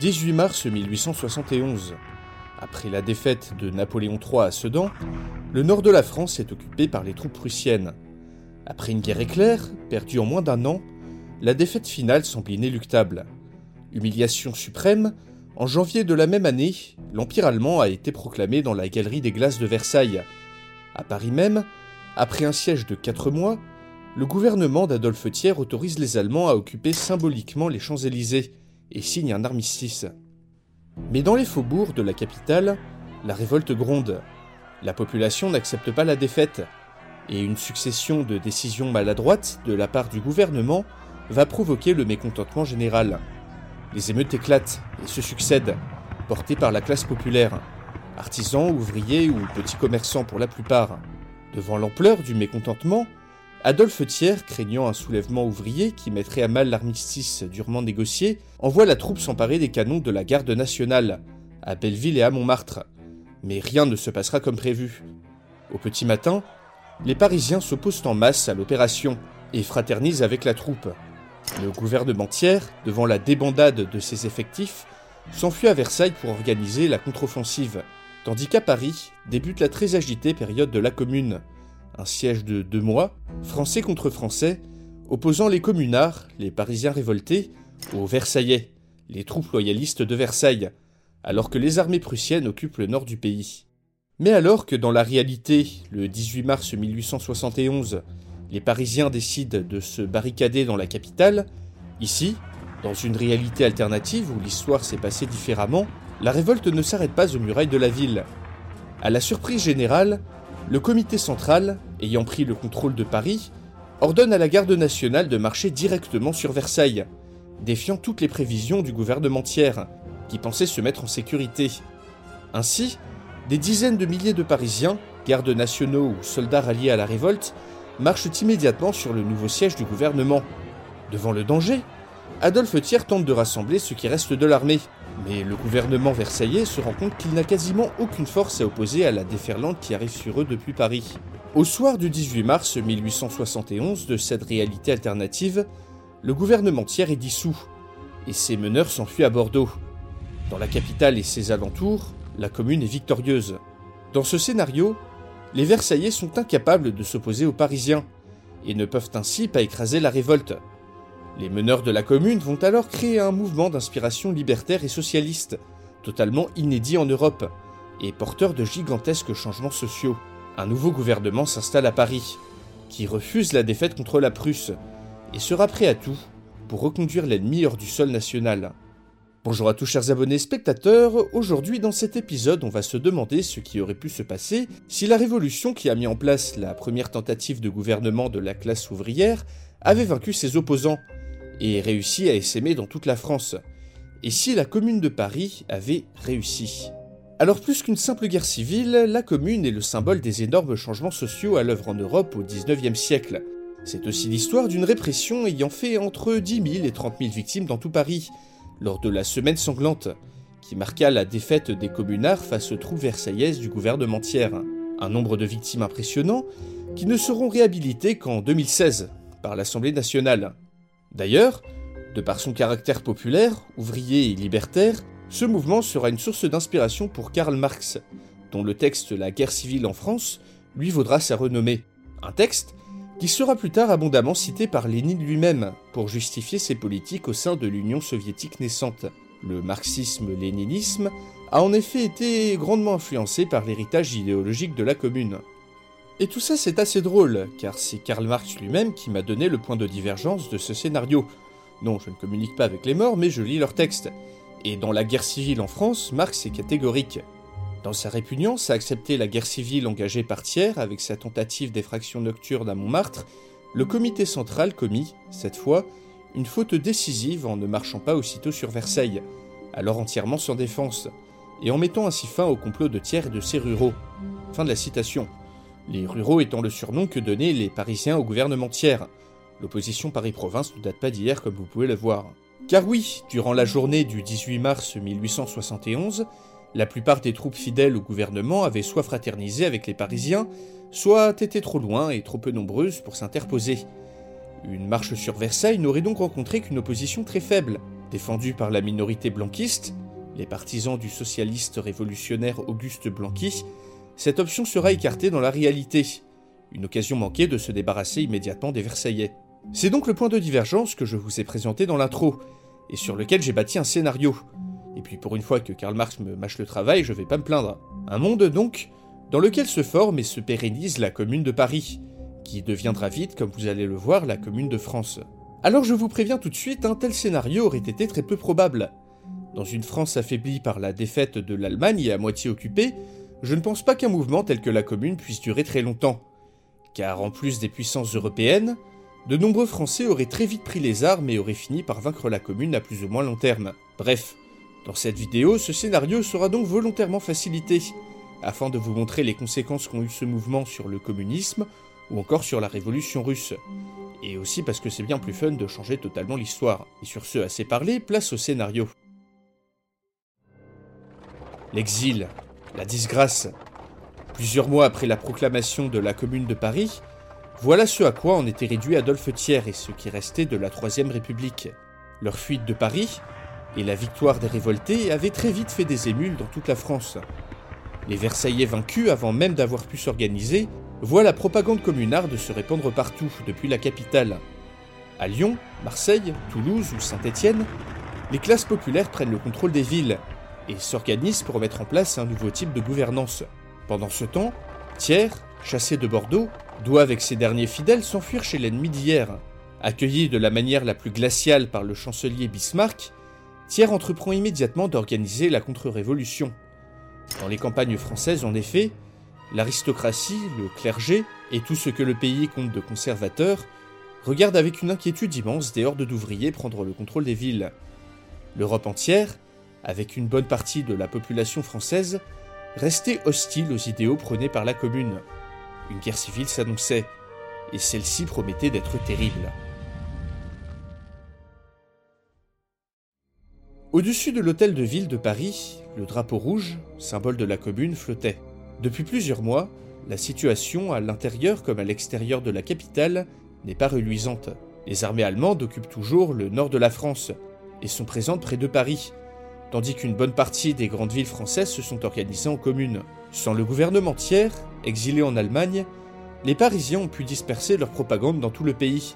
18 mars 1871. Après la défaite de Napoléon III à Sedan, le nord de la France est occupé par les troupes prussiennes. Après une guerre éclair, perdue en moins d'un an, la défaite finale semble inéluctable. Humiliation suprême, en janvier de la même année, l'Empire allemand a été proclamé dans la Galerie des Glaces de Versailles. À Paris même, après un siège de quatre mois, le gouvernement d'Adolphe Thiers autorise les Allemands à occuper symboliquement les Champs-Élysées et signe un armistice. Mais dans les faubourgs de la capitale, la révolte gronde. La population n'accepte pas la défaite, et une succession de décisions maladroites de la part du gouvernement va provoquer le mécontentement général. Les émeutes éclatent et se succèdent, portées par la classe populaire, artisans, ouvriers ou petits commerçants pour la plupart. Devant l'ampleur du mécontentement, Adolphe Thiers, craignant un soulèvement ouvrier qui mettrait à mal l'armistice durement négocié, envoie la troupe s'emparer des canons de la garde nationale, à Belleville et à Montmartre. Mais rien ne se passera comme prévu. Au petit matin, les Parisiens s'opposent en masse à l'opération et fraternisent avec la troupe. Le gouvernement Thiers, devant la débandade de ses effectifs, s'enfuit à Versailles pour organiser la contre-offensive, tandis qu'à Paris débute la très agitée période de la Commune, un siège de deux mois, français contre français, opposant les communards, les Parisiens révoltés, aux Versaillais, les troupes loyalistes de Versailles, alors que les armées prussiennes occupent le nord du pays. Mais alors que dans la réalité, le 18 mars 1871, les Parisiens décident de se barricader dans la capitale, ici, dans une réalité alternative où l'histoire s'est passée différemment, la révolte ne s'arrête pas aux murailles de la ville. À la surprise générale, le comité central, ayant pris le contrôle de Paris, ordonne à la garde nationale de marcher directement sur Versailles, défiant toutes les prévisions du gouvernement tiers, qui pensait se mettre en sécurité. Ainsi, des dizaines de milliers de Parisiens, gardes nationaux ou soldats ralliés à la révolte, marchent immédiatement sur le nouveau siège du gouvernement. Devant le danger, Adolphe Thiers tente de rassembler ce qui reste de l'armée, mais le gouvernement versaillais se rend compte qu'il n'a quasiment aucune force à opposer à la déferlante qui arrive sur eux depuis Paris. Au soir du 18 mars 1871 de cette réalité alternative, le gouvernement tiers est dissous, et ses meneurs s'enfuient à Bordeaux. Dans la capitale et ses alentours, la commune est victorieuse. Dans ce scénario, les Versaillais sont incapables de s'opposer aux Parisiens, et ne peuvent ainsi pas écraser la révolte. Les meneurs de la commune vont alors créer un mouvement d'inspiration libertaire et socialiste, totalement inédit en Europe, et porteur de gigantesques changements sociaux. Un nouveau gouvernement s'installe à Paris, qui refuse la défaite contre la Prusse, et sera prêt à tout pour reconduire l'ennemi hors du sol national. Bonjour à tous chers abonnés spectateurs, aujourd'hui dans cet épisode on va se demander ce qui aurait pu se passer si la révolution qui a mis en place la première tentative de gouvernement de la classe ouvrière avait vaincu ses opposants et réussi à essaimer dans toute la France. Et si la commune de Paris avait réussi? Alors plus qu'une simple guerre civile, la commune est le symbole des énormes changements sociaux à l'œuvre en Europe au XIXe siècle. C'est aussi l'histoire d'une répression ayant fait entre 10 000 et 30 000 victimes dans tout Paris, lors de la Semaine sanglante, qui marqua la défaite des communards face aux troupes versaillaises du gouvernement tiers. Un nombre de victimes impressionnant qui ne seront réhabilitées qu'en 2016 par l'Assemblée nationale. D'ailleurs, de par son caractère populaire, ouvrier et libertaire, ce mouvement sera une source d'inspiration pour Karl Marx, dont le texte La guerre civile en France lui vaudra sa renommée. Un texte qui sera plus tard abondamment cité par Lénine lui-même pour justifier ses politiques au sein de l'Union soviétique naissante. Le marxisme-léninisme a en effet été grandement influencé par l'héritage idéologique de la commune. Et tout ça c'est assez drôle, car c'est Karl Marx lui-même qui m'a donné le point de divergence de ce scénario. Non, je ne communique pas avec les morts, mais je lis leurs textes. Et dans la guerre civile en France, Marx est catégorique. Dans sa répugnance à accepter la guerre civile engagée par Thiers avec sa tentative d'effraction nocturne à Montmartre, le comité central commit, cette fois, une faute décisive en ne marchant pas aussitôt sur Versailles, alors entièrement sans défense, et en mettant ainsi fin au complot de Thiers et de ses ruraux. Fin de la citation. Les ruraux étant le surnom que donnaient les Parisiens au gouvernement Thiers. L'opposition Paris-Province ne date pas d'hier comme vous pouvez le voir. Car oui, durant la journée du 18 mars 1871, la plupart des troupes fidèles au gouvernement avaient soit fraternisé avec les Parisiens, soit été trop loin et trop peu nombreuses pour s'interposer. Une marche sur Versailles n'aurait donc rencontré qu'une opposition très faible, défendue par la minorité blanquiste, les partisans du socialiste révolutionnaire Auguste Blanqui, cette option sera écartée dans la réalité, une occasion manquée de se débarrasser immédiatement des Versaillais. C'est donc le point de divergence que je vous ai présenté dans l'intro, et sur lequel j'ai bâti un scénario. Et puis pour une fois que Karl Marx me mâche le travail, je vais pas me plaindre. Un monde donc, dans lequel se forme et se pérennise la commune de Paris, qui deviendra vite, comme vous allez le voir, la commune de France. Alors je vous préviens tout de suite, un tel scénario aurait été très peu probable. Dans une France affaiblie par la défaite de l'Allemagne et à moitié occupée, je ne pense pas qu'un mouvement tel que la commune puisse durer très longtemps. Car en plus des puissances européennes, de nombreux Français auraient très vite pris les armes et auraient fini par vaincre la commune à plus ou moins long terme. Bref, dans cette vidéo, ce scénario sera donc volontairement facilité, afin de vous montrer les conséquences qu'ont eu ce mouvement sur le communisme ou encore sur la révolution russe. Et aussi parce que c'est bien plus fun de changer totalement l'histoire. Et sur ce, assez parlé, place au scénario. L'exil, la disgrâce. Plusieurs mois après la proclamation de la Commune de Paris, voilà ce à quoi en était réduit Adolphe Thiers et ce qui restait de la Troisième République. Leur fuite de Paris et la victoire des révoltés avaient très vite fait des émules dans toute la France. Les Versaillais vaincus, avant même d'avoir pu s'organiser, voient la propagande communarde se répandre partout, depuis la capitale. À Lyon, Marseille, Toulouse ou Saint-Étienne, les classes populaires prennent le contrôle des villes et s'organisent pour mettre en place un nouveau type de gouvernance. Pendant ce temps, Thiers, chassé de Bordeaux, doit avec ses derniers fidèles s'enfuir chez l'ennemi d'hier. Accueilli de la manière la plus glaciale par le chancelier Bismarck, Thiers entreprend immédiatement d'organiser la contre-révolution. Dans les campagnes françaises, en effet, l'aristocratie, le clergé et tout ce que le pays compte de conservateurs regardent avec une inquiétude immense des hordes d'ouvriers prendre le contrôle des villes. L'Europe entière, avec une bonne partie de la population française, restait hostile aux idéaux prônés par la Commune. Une guerre civile s'annonçait, et celle-ci promettait d'être terrible. Au-dessus de l'hôtel de ville de Paris, le drapeau rouge, symbole de la commune, flottait. Depuis plusieurs mois, la situation, à l'intérieur comme à l'extérieur de la capitale, n'est pas reluisante. Les armées allemandes occupent toujours le nord de la France et sont présentes près de Paris, tandis qu'une bonne partie des grandes villes françaises se sont organisées en communes. Sans le gouvernement tiers, exilé en Allemagne, les Parisiens ont pu disperser leur propagande dans tout le pays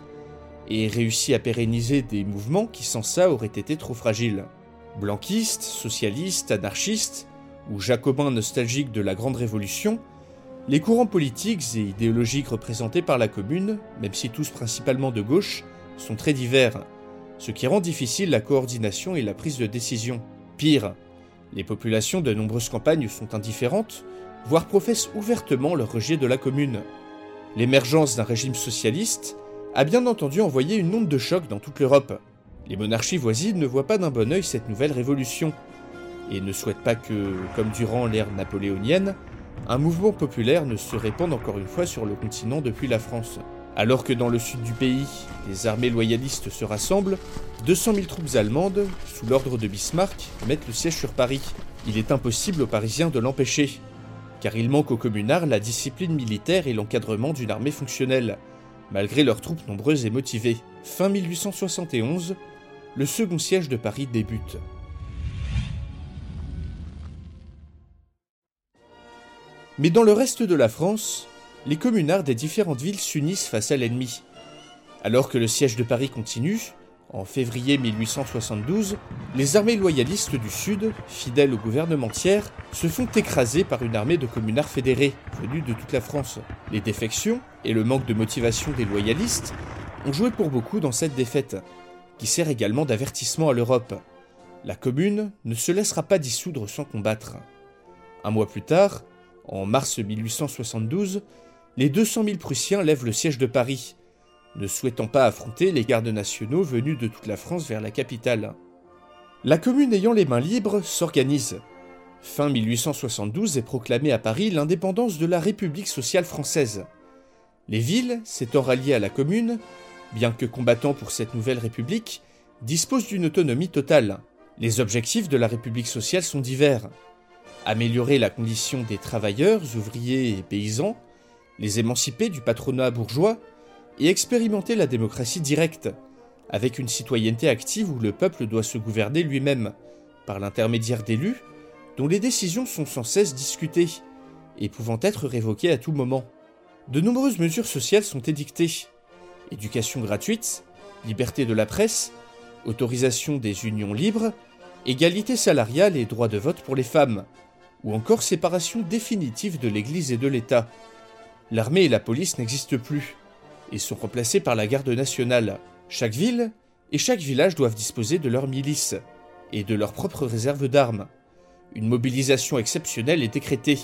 et réussi à pérenniser des mouvements qui sans ça auraient été trop fragiles. Blanquistes, socialistes, anarchistes ou jacobins nostalgiques de la Grande Révolution, les courants politiques et idéologiques représentés par la Commune, même si tous principalement de gauche, sont très divers, ce qui rend difficile la coordination et la prise de décision. Les populations de nombreuses campagnes sont indifférentes, voire professent ouvertement leur rejet de la commune. L'émergence d'un régime socialiste a bien entendu envoyé une onde de choc dans toute l'Europe. Les monarchies voisines ne voient pas d'un bon œil cette nouvelle révolution, et ne souhaitent pas que, comme durant l'ère napoléonienne, un mouvement populaire ne se répande encore une fois sur le continent depuis la France. Alors que dans le sud du pays, les armées loyalistes se rassemblent, 200 000 troupes allemandes, sous l'ordre de Bismarck, mettent le siège sur Paris. Il est impossible aux Parisiens de l'empêcher, car il manque aux communards la discipline militaire et l'encadrement d'une armée fonctionnelle, malgré leurs troupes nombreuses et motivées. Fin 1871, le second siège de Paris débute. Mais dans le reste de la France, les communards des différentes villes s'unissent face à l'ennemi. Alors que le siège de Paris continue, en février 1872, les armées loyalistes du Sud, fidèles au gouvernement tiers, se font écraser par une armée de communards fédérés, venus de toute la France. Les défections et le manque de motivation des loyalistes ont joué pour beaucoup dans cette défaite, qui sert également d'avertissement à l'Europe. La commune ne se laissera pas dissoudre sans combattre. Un mois plus tard, en mars 1872, les 200 000 Prussiens lèvent le siège de Paris, ne souhaitant pas affronter les gardes nationaux venus de toute la France vers la capitale. La commune ayant les mains libres s'organise. Fin 1872 est proclamée à Paris l'indépendance de la République sociale française. Les villes, s'étant ralliées à la commune, bien que combattant pour cette nouvelle République, disposent d'une autonomie totale. Les objectifs de la République sociale sont divers. Améliorer la condition des travailleurs, ouvriers et paysans, les émanciper du patronat bourgeois et expérimenter la démocratie directe, avec une citoyenneté active où le peuple doit se gouverner lui-même, par l'intermédiaire d'élus, dont les décisions sont sans cesse discutées, et pouvant être révoquées à tout moment. De nombreuses mesures sociales sont édictées. Éducation gratuite, liberté de la presse, autorisation des unions libres, égalité salariale et droit de vote pour les femmes, ou encore séparation définitive de l'Église et de l'État. L'armée et la police n'existent plus, et sont remplacés par la garde nationale. Chaque ville et chaque village doivent disposer de leur milice et de leur propre réserve d'armes. Une mobilisation exceptionnelle est décrétée,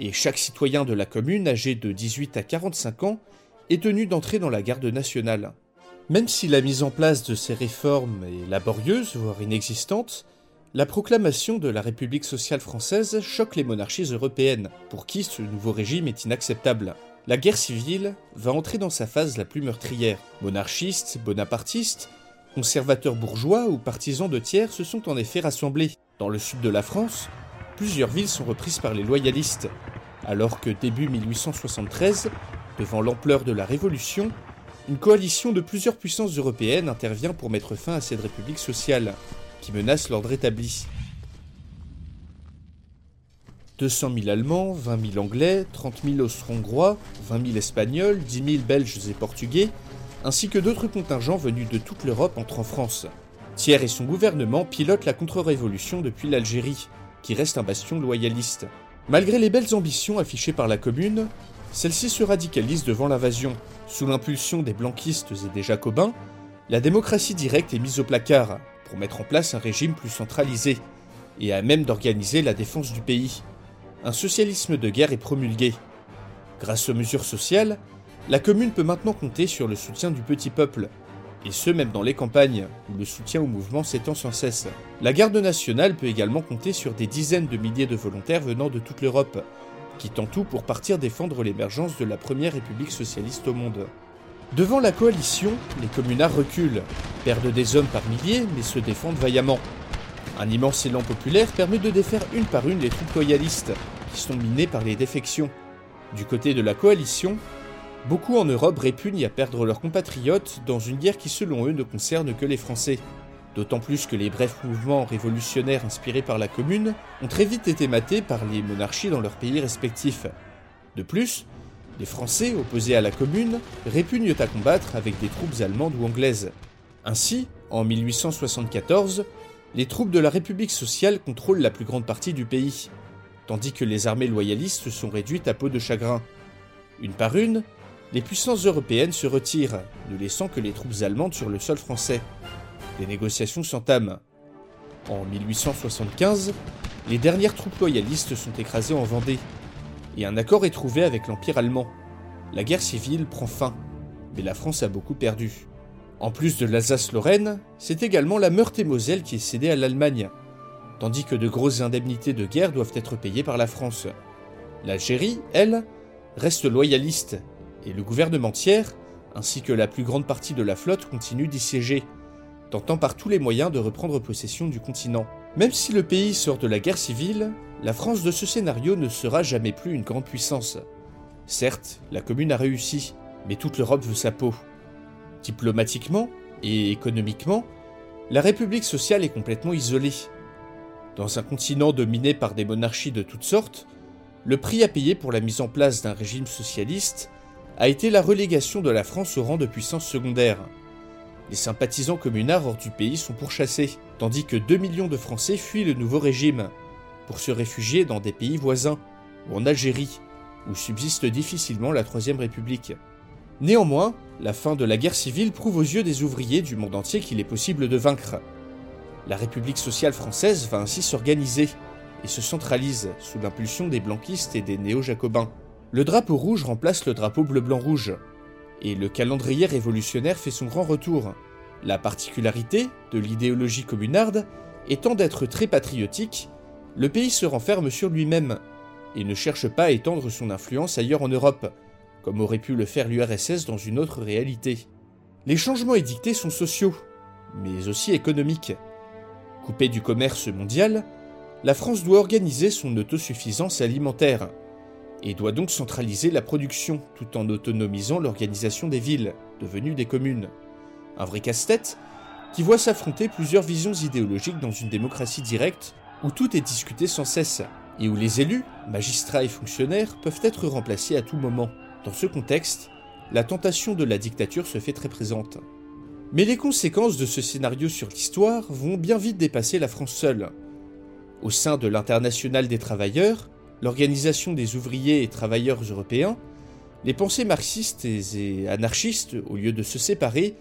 et chaque citoyen de la commune âgé de 18 à 45 ans est tenu d'entrer dans la garde nationale. Même si la mise en place de ces réformes est laborieuse, voire inexistante, la proclamation de la République sociale française choque les monarchies européennes, pour qui ce nouveau régime est inacceptable. La guerre civile va entrer dans sa phase la plus meurtrière. Monarchistes, bonapartistes, conservateurs bourgeois ou partisans de tiers se sont en effet rassemblés. Dans le sud de la France, plusieurs villes sont reprises par les loyalistes, alors que début 1873, devant l'ampleur de la Révolution, une coalition de plusieurs puissances européennes intervient pour mettre fin à cette république sociale qui menace l'ordre établi. 200 000 Allemands, 20 000 Anglais, 30 000 Austro-Hongrois, 20 000 Espagnols, 10 000 Belges et Portugais, ainsi que d'autres contingents venus de toute l'Europe entrent en France. Thiers et son gouvernement pilotent la contre-révolution depuis l'Algérie, qui reste un bastion loyaliste. Malgré les belles ambitions affichées par la commune, celle-ci se radicalise devant l'invasion. Sous l'impulsion des blanquistes et des jacobins, la démocratie directe est mise au placard, pour mettre en place un régime plus centralisé et à même d'organiser la défense du pays. Un socialisme de guerre est promulgué. Grâce aux mesures sociales, la commune peut maintenant compter sur le soutien du petit peuple, et ce même dans les campagnes, où le soutien au mouvement s'étend sans cesse. La garde nationale peut également compter sur des dizaines de milliers de volontaires venant de toute l'Europe, quittant tout pour partir défendre l'émergence de la première république socialiste au monde. Devant la coalition, les communards reculent, perdent des hommes par milliers, mais se défendent vaillamment. Un immense élan populaire permet de défaire une par une les troupes loyalistes, qui sont minées par les défections. Du côté de la coalition, beaucoup en Europe répugnent à perdre leurs compatriotes dans une guerre qui selon eux ne concerne que les Français. D'autant plus que les brefs mouvements révolutionnaires inspirés par la Commune ont très vite été matés par les monarchies dans leurs pays respectifs. De plus, les Français, opposés à la Commune, répugnent à combattre avec des troupes allemandes ou anglaises. Ainsi, en 1874, les troupes de la République sociale contrôlent la plus grande partie du pays, tandis que les armées loyalistes sont réduites à peau de chagrin. Une par une, les puissances européennes se retirent, ne laissant que les troupes allemandes sur le sol français. Les négociations s'entament. En 1875, les dernières troupes loyalistes sont écrasées en Vendée, et un accord est trouvé avec l'Empire allemand. La guerre civile prend fin, mais la France a beaucoup perdu. En plus de l'Alsace-Lorraine, c'est également la Meurthe-et-Moselle qui est cédée à l'Allemagne, tandis que de grosses indemnités de guerre doivent être payées par la France. L'Algérie, elle, reste loyaliste, et le gouvernement tiers, ainsi que la plus grande partie de la flotte, continue d'y siéger, tentant par tous les moyens de reprendre possession du continent. Même si le pays sort de la guerre civile, la France de ce scénario ne sera jamais plus une grande puissance. Certes, la commune a réussi, mais toute l'Europe veut sa peau. Diplomatiquement et économiquement, la République sociale est complètement isolée. Dans un continent dominé par des monarchies de toutes sortes, le prix à payer pour la mise en place d'un régime socialiste a été la relégation de la France au rang de puissance secondaire. Les sympathisants communards hors du pays sont pourchassés, tandis que 2 millions de Français fuient le nouveau régime, pour se réfugier dans des pays voisins, ou en Algérie, où subsiste difficilement la Troisième République. Néanmoins, la fin de la guerre civile prouve aux yeux des ouvriers du monde entier qu'il est possible de vaincre. La République sociale française va ainsi s'organiser et se centralise sous l'impulsion des blanquistes et des néo-jacobins. Le drapeau rouge remplace le drapeau bleu-blanc-rouge, et le calendrier révolutionnaire fait son grand retour. La particularité de l'idéologie communarde étant d'être très patriotique, le pays se renferme sur lui-même et ne cherche pas à étendre son influence ailleurs en Europe, comme aurait pu le faire l'URSS dans une autre réalité. Les changements édictés sont sociaux, mais aussi économiques. Coupée du commerce mondial, la France doit organiser son autosuffisance alimentaire et doit donc centraliser la production tout en autonomisant l'organisation des villes, devenues des communes. Un vrai casse-tête qui voit s'affronter plusieurs visions idéologiques dans une démocratie directe où tout est discuté sans cesse et où les élus, magistrats et fonctionnaires peuvent être remplacés à tout moment. Dans ce contexte, la tentation de la dictature se fait très présente. Mais les conséquences de ce scénario sur l'histoire vont bien vite dépasser la France seule. Au sein de l'International des travailleurs, l'organisation des ouvriers et travailleurs européens, les pensées marxistes et anarchistes, au lieu de se séparer,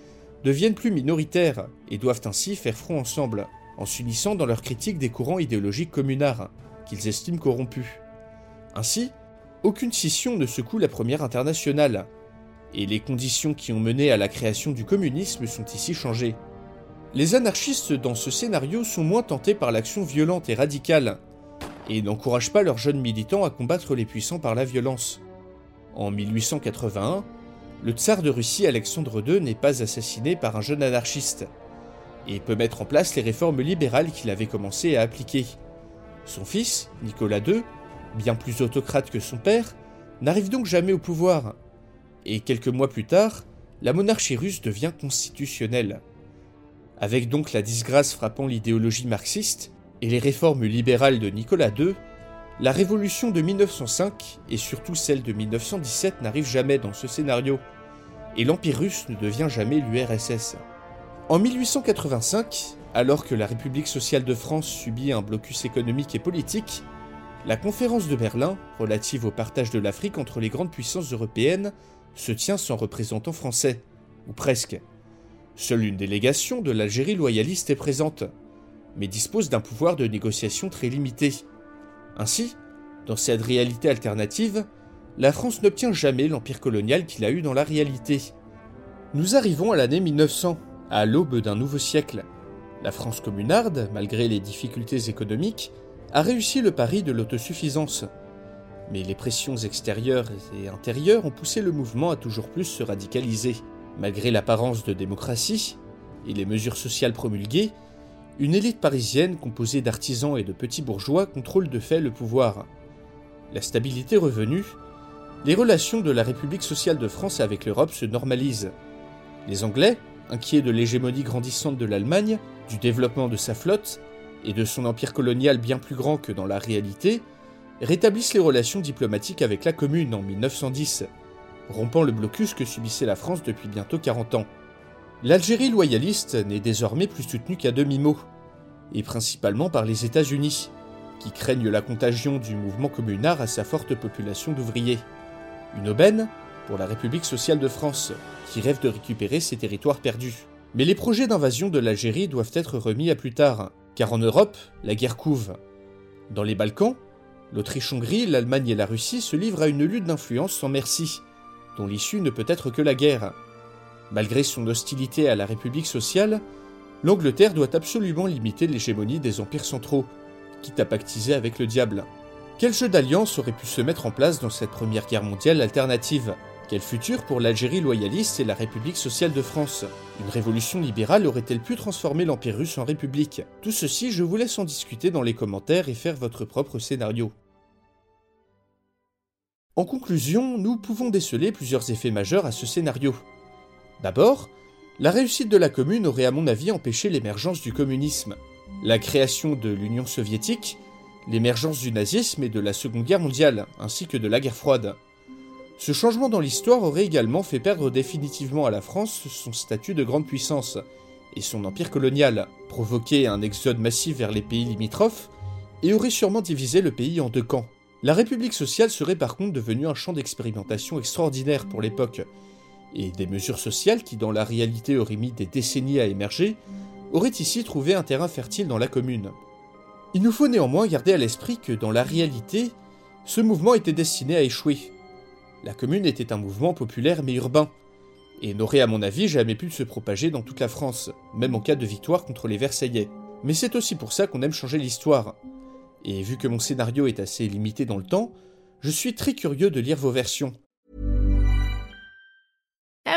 deviennent plus minoritaires et doivent ainsi faire front ensemble, en s'unissant dans leur critique des courants idéologiques communards, qu'ils estiment corrompus. Ainsi, aucune scission ne secoue la première internationale, et les conditions qui ont mené à la création du communisme sont ici changées. Les anarchistes dans ce scénario sont moins tentés par l'action violente et radicale, et n'encouragent pas leurs jeunes militants à combattre les puissants par la violence. En 1881, le tsar de Russie Alexandre II n'est pas assassiné par un jeune anarchiste, et peut mettre en place les réformes libérales qu'il avait commencé à appliquer. Son fils, Nicolas II, bien plus autocrate que son père, n'arrive donc jamais au pouvoir, et quelques mois plus tard, la monarchie russe devient constitutionnelle. Avec donc la disgrâce frappant l'idéologie marxiste et les réformes libérales de Nicolas II, la révolution de 1905 et surtout celle de 1917 n'arrive jamais dans ce scénario, et l'Empire russe ne devient jamais l'URSS. En 1885, alors que la République sociale de France subit un blocus économique et politique, la conférence de Berlin, relative au partage de l'Afrique entre les grandes puissances européennes, se tient sans représentant français, ou presque. Seule une délégation de l'Algérie loyaliste est présente, mais dispose d'un pouvoir de négociation très limité. Ainsi, dans cette réalité alternative, la France n'obtient jamais l'empire colonial qu'il a eu dans la réalité. Nous arrivons à l'année 1900, à l'aube d'un nouveau siècle. La France communarde, malgré les difficultés économiques, a réussi le pari de l'autosuffisance. Mais les pressions extérieures et intérieures ont poussé le mouvement à toujours plus se radicaliser. Malgré l'apparence de démocratie et les mesures sociales promulguées, une élite parisienne composée d'artisans et de petits bourgeois contrôle de fait le pouvoir. La stabilité revenue, les relations de la République sociale de France avec l'Europe se normalisent. Les Anglais, inquiets de l'hégémonie grandissante de l'Allemagne, du développement de sa flotte et de son empire colonial bien plus grand que dans la réalité, rétablissent les relations diplomatiques avec la Commune en 1910, rompant le blocus que subissait la France depuis bientôt 40 ans. L'Algérie loyaliste n'est désormais plus soutenue qu'à demi-mot, et principalement par les États-Unis, qui craignent la contagion du mouvement communard à sa forte population d'ouvriers. Une aubaine pour la République sociale de France, qui rêve de récupérer ses territoires perdus. Mais les projets d'invasion de l'Algérie doivent être remis à plus tard, car en Europe, la guerre couve. Dans les Balkans, L'Autriche-Hongrie, l'Allemagne et la Russie se livrent à une lutte d'influence sans merci, dont l'issue ne peut être que la guerre. Malgré son hostilité à la République sociale, l'Angleterre doit absolument limiter l'hégémonie des empires centraux, quitte à pactiser avec le diable. Quel jeu d'alliance aurait pu se mettre en place dans cette première guerre mondiale alternative? Quel futur pour l'Algérie loyaliste et la République sociale de France? Une révolution libérale aurait-elle pu transformer l'Empire russe en république? Tout ceci, je vous laisse en discuter dans les commentaires et faire votre propre scénario. En conclusion, nous pouvons déceler plusieurs effets majeurs à ce scénario. D'abord, la réussite de la commune aurait à mon avis empêché l'émergence du communisme. La création de l'Union soviétique, l'émergence du nazisme et de la Seconde Guerre mondiale, ainsi que de la guerre froide. Ce changement dans l'histoire aurait également fait perdre définitivement à la France son statut de grande puissance et son empire colonial, provoqué un exode massif vers les pays limitrophes, et aurait sûrement divisé le pays en deux camps. La République sociale serait par contre devenue un champ d'expérimentation extraordinaire pour l'époque, et des mesures sociales qui dans la réalité auraient mis des décennies à émerger, auraient ici trouvé un terrain fertile dans la commune. Il nous faut néanmoins garder à l'esprit que dans la réalité, ce mouvement était destiné à échouer. La commune était un mouvement populaire mais urbain, et n'aurait à mon avis jamais pu se propager dans toute la France, même en cas de victoire contre les Versaillais. Mais c'est aussi pour ça qu'on aime changer l'histoire. Et vu que mon scénario est assez limité dans le temps, je suis très curieux de lire vos versions.